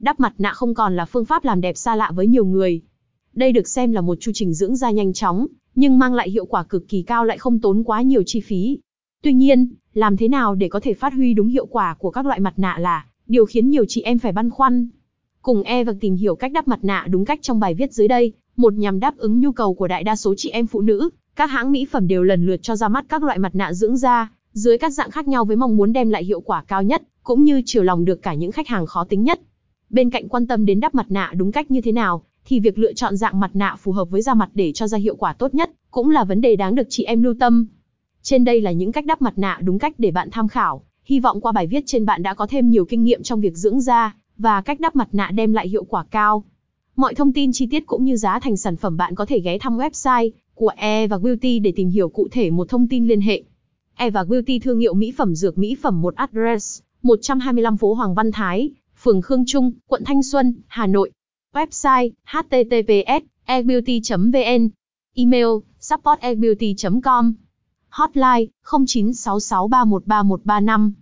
đắp mặt nạ không còn là phương pháp làm đẹp xa lạ với nhiều người. Đây được xem là một chu trình dưỡng da nhanh chóng, nhưng mang lại hiệu quả cực kỳ cao lại không tốn quá nhiều chi phí. Tuy nhiên, làm thế nào để có thể phát huy đúng hiệu quả của các loại mặt nạ là điều khiến nhiều chị em phải băn khoăn. Cùng e và tìm hiểu cách đắp mặt nạ đúng cách trong bài viết dưới đây, một nhằm đáp ứng nhu cầu của đại đa số chị em phụ nữ, các hãng mỹ phẩm đều lần lượt cho ra mắt các loại mặt nạ dưỡng da, dưới các dạng khác nhau với mong muốn đem lại hiệu quả cao nhất, cũng như chiều lòng được cả những khách hàng khó tính nhất. Bên cạnh quan tâm đến đắp mặt nạ đúng cách như thế nào, thì việc lựa chọn dạng mặt nạ phù hợp với da mặt để cho ra hiệu quả tốt nhất, cũng là vấn đề đáng được chị em lưu tâm. Trên đây là những cách đắp mặt nạ đúng cách để bạn tham khảo, hy vọng qua bài viết trên bạn đã có thêm nhiều kinh nghiệm trong việc dưỡng da, và cách đắp mặt nạ đem lại hiệu quả cao. Mọi thông tin chi tiết cũng như giá thành sản phẩm bạn có thể ghé thăm website của E và Beauty để tìm hiểu cụ thể một thông tin liên hệ. E và Beauty thương hiệu mỹ phẩm dược mỹ phẩm một address, 125 phố Hoàng Văn Thái, phường Khương Trung, quận Thanh Xuân, Hà Nội. Website https ebeauty.vn Email support com Hotline 0966313135